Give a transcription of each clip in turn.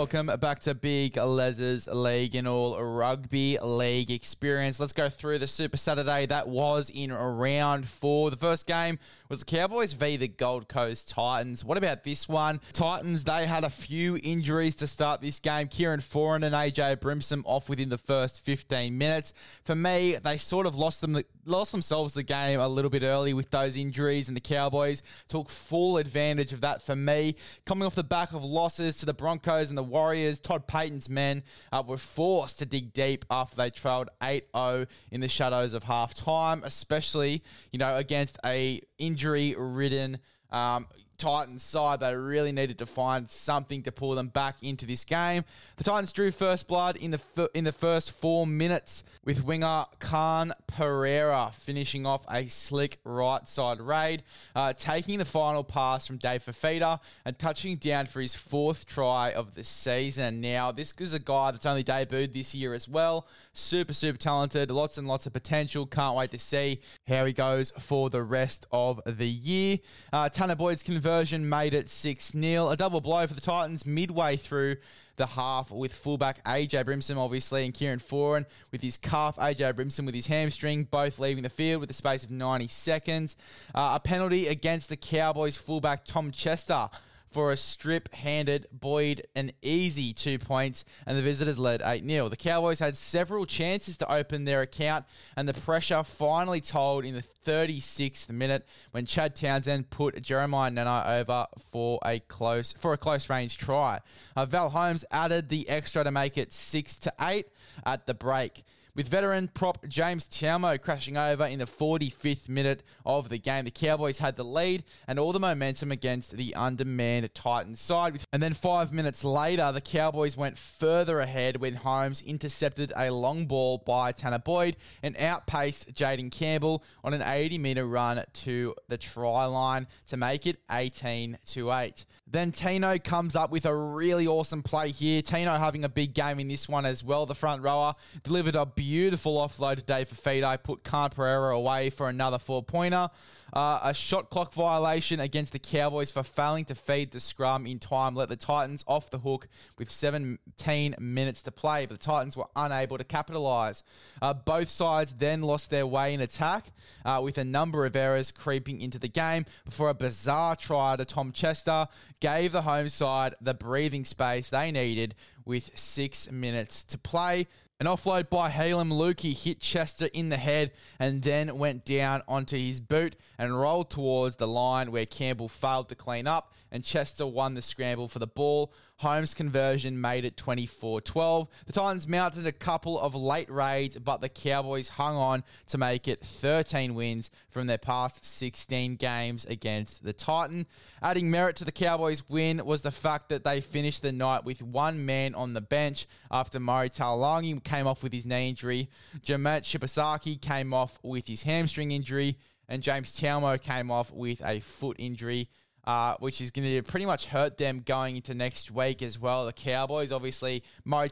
welcome back to Big Les's League and all rugby league experience. Let's go through the Super Saturday that was in round four. The first game was the Cowboys v the Gold Coast Titans. What about this one? Titans, they had a few injuries to start this game. Kieran Foran and AJ Brimson off within the first 15 minutes. For me, they sort of lost them lost themselves the game a little bit early with those injuries, and the Cowboys took full advantage of that for me. Coming off the back of losses to the Broncos and the Warriors, Todd Payten's men uh, were forced to dig deep after they trailed 8 0 in the shadows of half time, especially, you know, against a injury ridden. Um, Titans side, they really needed to find something to pull them back into this game. The Titans drew first blood in the in the first four minutes with winger Khan Pereira finishing off a slick right side raid, uh, taking the final pass from Dave Fifita and touching down for his fourth try of the season. Now, this is a guy that's only debuted this year as well. Super, super talented, lots and lots of potential. Can't wait to see how he goes for the rest of the year. Uh, Tanah Boyd's conversion made it 6 0. A double blow for the Titans midway through the half with fullback AJ Brimson, obviously, and Kieran Foran with his calf, AJ Brimson with his hamstring, both leaving the field with the space of 90 seconds. Uh, a penalty against the Cowboys fullback Tom Chester for a strip handed Boyd an easy two points, and the visitors led 8 0. The Cowboys had several chances to open their account, and the pressure finally told in the 36th minute when Chad Townsend put Jeremiah Nanai over for a close for a close range try. Uh, Val Holmes added the extra to make it 6 to 8 at the break with veteran prop James Tamou crashing over in the 45th minute of the game. The Cowboys had the lead and all the momentum against the undermanned Titans side. And then five minutes later, the Cowboys went further ahead when Holmes intercepted a long ball by Tanah Boyd and outpaced Jayden Campbell on an 80 metre run to the try line to make it 18 to 8. Then Tino comes up with a really awesome play here. Tino having a big game in this one as well. The front rower delivered a beautiful offload today for Fido, put Khan Pereira away for another four pointer. Uh, a shot clock violation against the Cowboys for failing to feed the scrum in time let the Titans off the hook with 17 minutes to play, but the Titans were unable to capitalise. Uh, both sides then lost their way in attack uh, with a number of errors creeping into the game before a bizarre try to Tom Chester gave the home side the breathing space they needed with six minutes to play. An offload by Heilum Luki hit Chester in the head and then went down onto his boot and rolled towards the line where Campbell failed to clean up and Chester won the scramble for the ball. Holmes' conversion made it 24 12. The Titans mounted a couple of late raids, but the Cowboys hung on to make it 13 wins from their past 16 games against the Titan. Adding merit to the Cowboys' win was the fact that they finished the night with one man on the bench after Murray Taulagi came off with his knee injury. Jamal Shibasaki came off with his hamstring injury, and James Tamou came off with a foot injury uh, which is going to pretty much hurt them going into next week as well. The Cowboys, obviously, Mo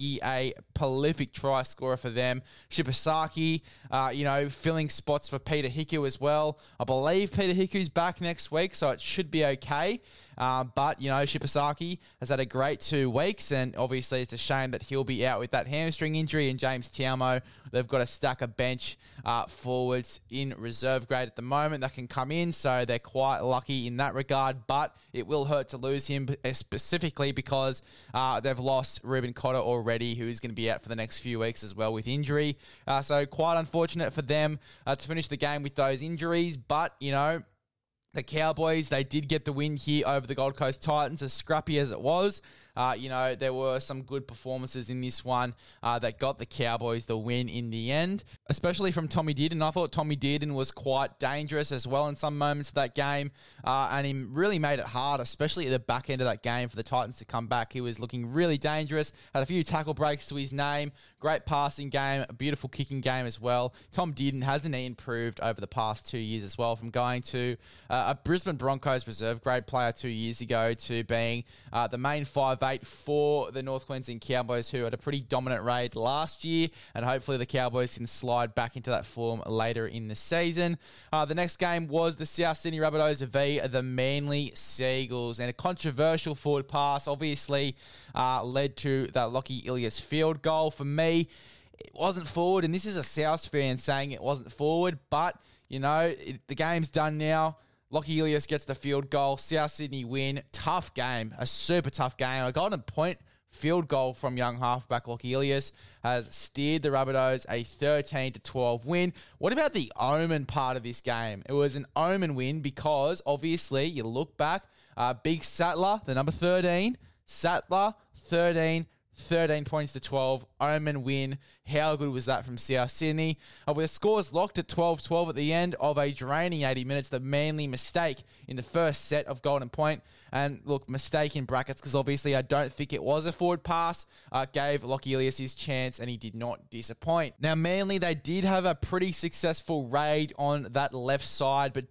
a prolific try scorer for them. Shibasaki, uh, you know, filling spots for Peta Hiku as well. I believe Peta Hiku's back next week, so it should be okay. Uh, but, you know, Shibasaki has had a great two weeks, and obviously it's a shame that he'll be out with that hamstring injury. And James Tamou, they've got a stack of bench uh, forwards in reserve grade at the moment that can come in, so they're quite lucky in that regard. But it will hurt to lose him uh, specifically because uh, they've lost Reuben Cotter already, who is going to be out for the next few weeks as well with injury. Uh, so quite unfortunate for them uh, to finish the game with those injuries, but, you know, the Cowboys, they did get the win here over the Gold Coast Titans, as scrappy as it was. Uh, you know, there were some good performances in this one uh, that got the Cowboys the win in the end, especially from Tommy Dearden. I thought Tommy Dearden was quite dangerous as well in some moments of that game, uh, and he really made it hard, especially at the back end of that game for the Titans to come back. He was looking really dangerous, had a few tackle breaks to his name, great passing game, a beautiful kicking game as well. Tom Dearden hasn't he improved over the past two years as well, from going to uh, a Brisbane Broncos reserve grade player two years ago to being uh, the main five 5'8 for the North Queensland Cowboys, who had a pretty dominant raid last year, and hopefully the Cowboys can slide back into that form later in the season. Uh, the next game was the South Sydney Rabbitohs v the Manly Seagulls, and a controversial forward pass obviously uh, led to that Lockie Ilias field goal. For me, it wasn't forward, and this is a South fan saying it wasn't forward, but you know, it, the game's done now. Lockie Ilias gets the field goal. South Sydney win. Tough game. A super tough game. I got A point field goal from young halfback Lockie Ilias has steered the Rabbitohs a 13 to 12 win. What about the omen part of this game? It was an omen win because obviously you look back, uh, Big Sattler, the number 13, Sattler 13 13 points to 12. Omen win. How good was that from South Sydney? Uh, with scores locked at 12 12 at the end of a draining 80 minutes, the Manly mistake in the first set of Golden Point. And look, mistake in brackets because obviously I don't think it was a forward pass. Uh, gave Lockie Ilias his chance and he did not disappoint. Now, Manly, they did have a pretty successful raid on that left side, but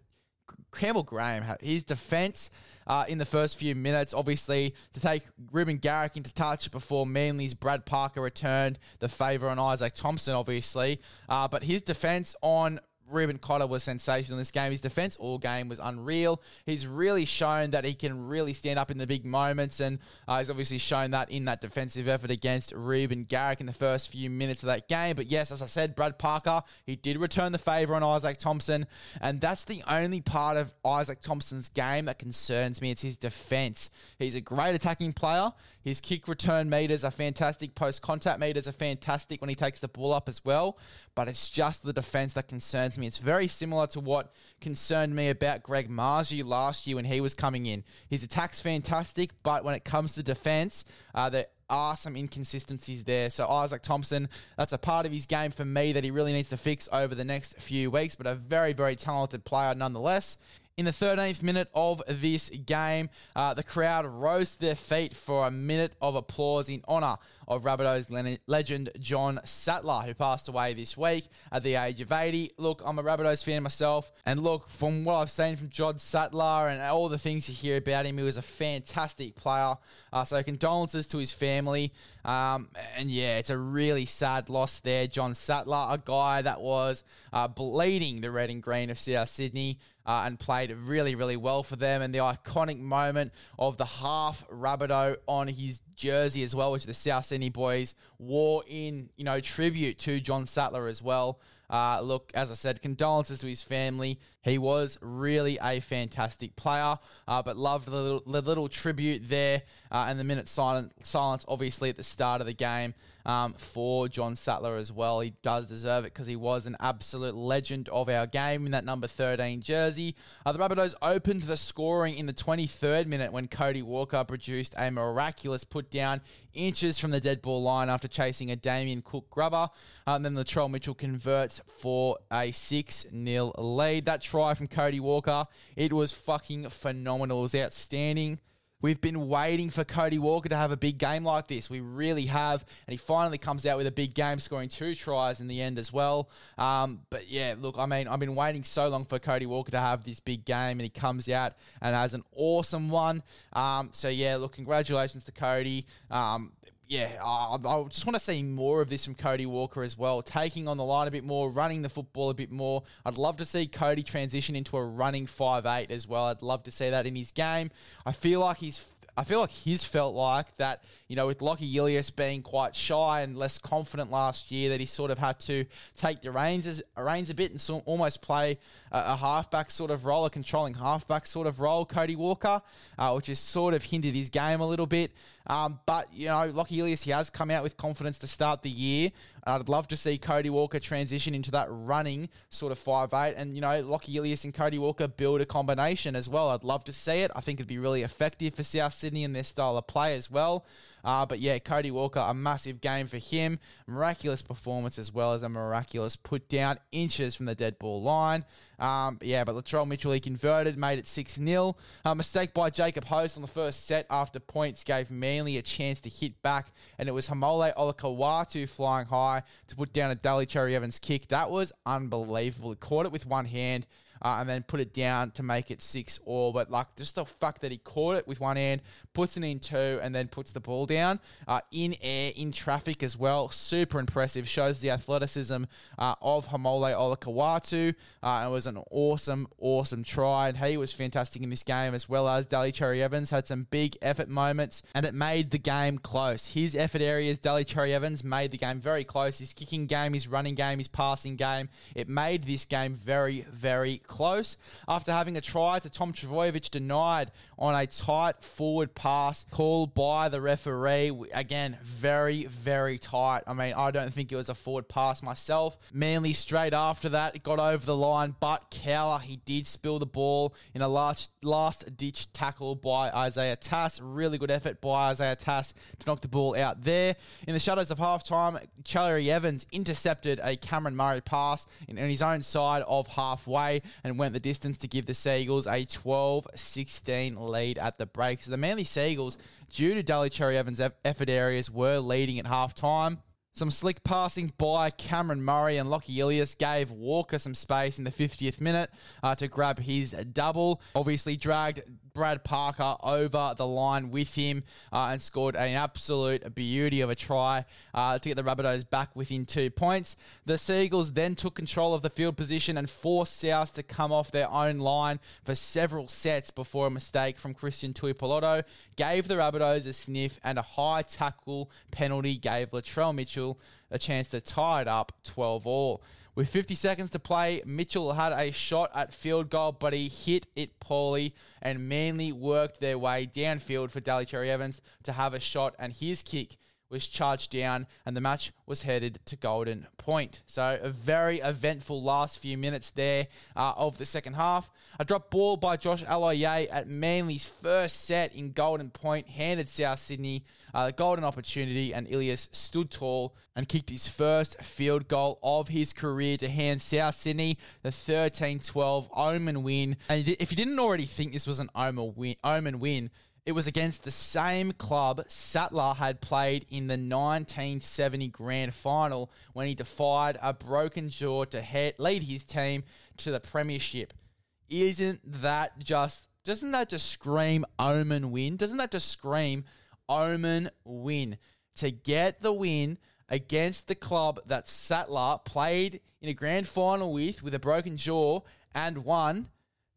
Campbell Graham, his defense uh, in the first few minutes. Obviously, to take Reuben Garrick into touch before Manly's Brad Parker returned the favour on Izaac Thompson, obviously. Uh, but his defence on Reuben Cotter was sensational in this game. His defense all game was unreal. He's really shown that he can really stand up in the big moments, and uh, he's obviously shown that in that defensive effort against Reuben Garrick in the first few minutes of that game. But yes, as I said, Brad Parker, he did return the favour on Izaac Thompson, and that's the only part of Izaac Thompson's game that concerns me. It's his defense. He's a great attacking player. His kick return meters are fantastic. Post contact meters are fantastic when he takes the ball up as well. But it's just the defense that concerns me. It's very similar to what concerned me about Greg Marzhew last year when he was coming in. His attack's fantastic, but when it comes to defense, uh, there are some inconsistencies there. So Izaac Thompson, that's a part of his game for me that he really needs to fix over the next few weeks, but a very, very talented player nonetheless. In the 13th minute of this game, uh, the crowd rose to their feet for a minute of applause in honour of Rabbitohs legend John Sattler, who passed away this week at the age of 80. Look, I'm a Rabbitohs fan myself, and look, from what I've seen from John Sattler and all the things you hear about him, he was a fantastic player. Uh, so condolences to his family. Um, and yeah, it's a really sad loss there. John Sattler, a guy that was uh, bleeding the red and green of South Sydney uh, and played really, really well for them. And the iconic moment of the half Rabbitoh on his jersey as well, which the South Sydney boys wore in, you know, tribute to John Sattler as well. Uh, look, as I said, condolences to his family. He was really a fantastic player, uh, but loved the little, the little tribute there uh, and the minute silent, silence, obviously, at the start of the game um, for John Sattler as well. He does deserve it because he was an absolute legend of our game in that number 13 jersey. Uh, the Rabbitohs opened the scoring in the 23rd minute when Cody Walker produced a miraculous put down inches from the dead ball line after chasing a Damien Cook grubber. Uh, and then Latrell Mitchell converts for a 6 0 lead. That try from Cody Walker, it was fucking phenomenal. It was outstanding. We've been waiting for Cody Walker to have a big game like this. We really have. And he finally comes out with a big game, scoring two tries in the end as well. Um, but yeah, look, I mean, I've been waiting so long for Cody Walker to have this big game, and he comes out and has an awesome one. Um, so yeah, look, congratulations to Cody. Um, yeah, I, I just want to see more of this from Cody Walker as well, taking on the line a bit more, running the football a bit more. I'd love to see Cody transition into a running five eight as well. I'd love to see that in his game. I feel like he's I feel like he's felt like that, you know, with Lockie Ilias being quite shy and less confident last year, that he sort of had to take the reins, reins a bit and so, almost play a, halfback sort of role, a controlling halfback sort of role, Cody Walker, uh, which has sort of hindered his game a little bit. Um, but, you know, Lockie Ilias, he has come out with confidence to start the year. I'd love to see Cody Walker transition into that running sort of five eight, and, you know, Lockie Ilias and Cody Walker build a combination as well. I'd love to see it. I think it'd be really effective for South Sydney and their style of play as well. Uh, but yeah, Cody Walker, a massive game for him. Miraculous performance as well as a miraculous put down inches from the dead ball line. Um, yeah, but Latrell Mitchell, he converted, made it 6 0. A mistake by Jacob Host on the first set after points gave Manly a chance to hit back, and it was Haumole Olakau'atu flying high to put down a Daly Cherry Evans kick. That was unbelievable. He caught it with one hand. Uh, and then put it down to make it six all. But like just the fact that he caught it with one hand, puts it in two, and then puts the ball down uh, in air, in traffic as well. Super impressive. Shows the athleticism uh, of Haumole Olakau'atu. Uh, it was an awesome, awesome try. And he was fantastic in this game, as well as Daly Cherry Evans had some big effort moments, and it made the game close. His effort areas, Daly Cherry Evans, made the game very close. His kicking game, his running game, his passing game, it made this game very, very close. After having a try to Tom Trbojevic denied on a tight forward pass called by the referee. Again, very, very tight. I mean, I don't think it was a forward pass myself. Manly straight after that it got over the line, but Cowler, he did spill the ball in a last, last ditch tackle by Isaiah Tass. Really good effort by Isaiah Tass to knock the ball out there. In the shadows of halftime, Cherry Evans intercepted a Cameron Murray pass in, in his own side of halfway and went the distance to give the Seagulls a 12 16 lead at the break. So the Manly Seagulls, due to Daly Cherry Evans' effort areas, were leading at half time. Some slick passing by Cameron Murray and Lockie Ilias gave Walker some space in the 50th minute uh, to grab his double. Obviously, dragged Brad Parker over the line with him uh, and scored an absolute beauty of a try uh, to get the Rabbitohs back within two points. The Seagulls then took control of the field position and forced South to come off their own line for several sets before a mistake from Christian Tuipulotu gave the Rabbitohs a sniff and a high tackle penalty gave Latrell Mitchell a chance to tie it up 12 all. With 50 seconds to play, Mitchell had a shot at field goal, but he hit it poorly, and Manly worked their way downfield for Daly Cherry Evans to have a shot, and his kick was charged down, and the match was headed to Golden Point. So a very eventful last few minutes there uh, of the second half. A drop ball by Josh Aloiai at Manly's first set in Golden Point handed South Sydney uh, the golden opportunity, and Ilias stood tall and kicked his first field goal of his career to hand South Sydney the 13-12 Omen win. And if you didn't already think this was an Omen win, Omen win it was against the same club Sattler had played in the 1970 Grand Final when he defied a broken jaw to head, lead his team to the Premiership. Isn't that just doesn't that just scream Omen win? Doesn't that just scream Omen win? To get the win against the club that Sattler played in a grand final with with a broken jaw and won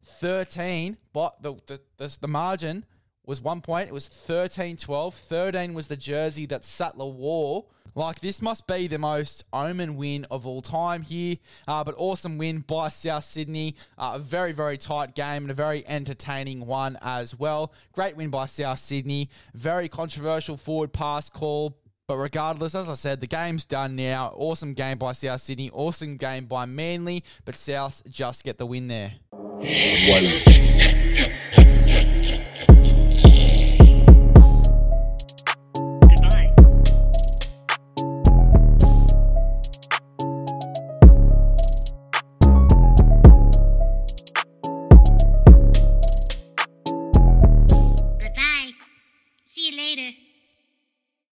13 but the, the, the, the margin was one point. It was 13 12. 13 was the jersey that Sattler wore. Like, this must be the most omen win of all time here. Uh, but awesome win by South Sydney. Uh, a very, very tight game and a very entertaining one as well. Great win by South Sydney. Very controversial forward pass call. But regardless, as I said, the game's done now. Awesome game by South Sydney. Awesome game by Manly. But South just get the win there.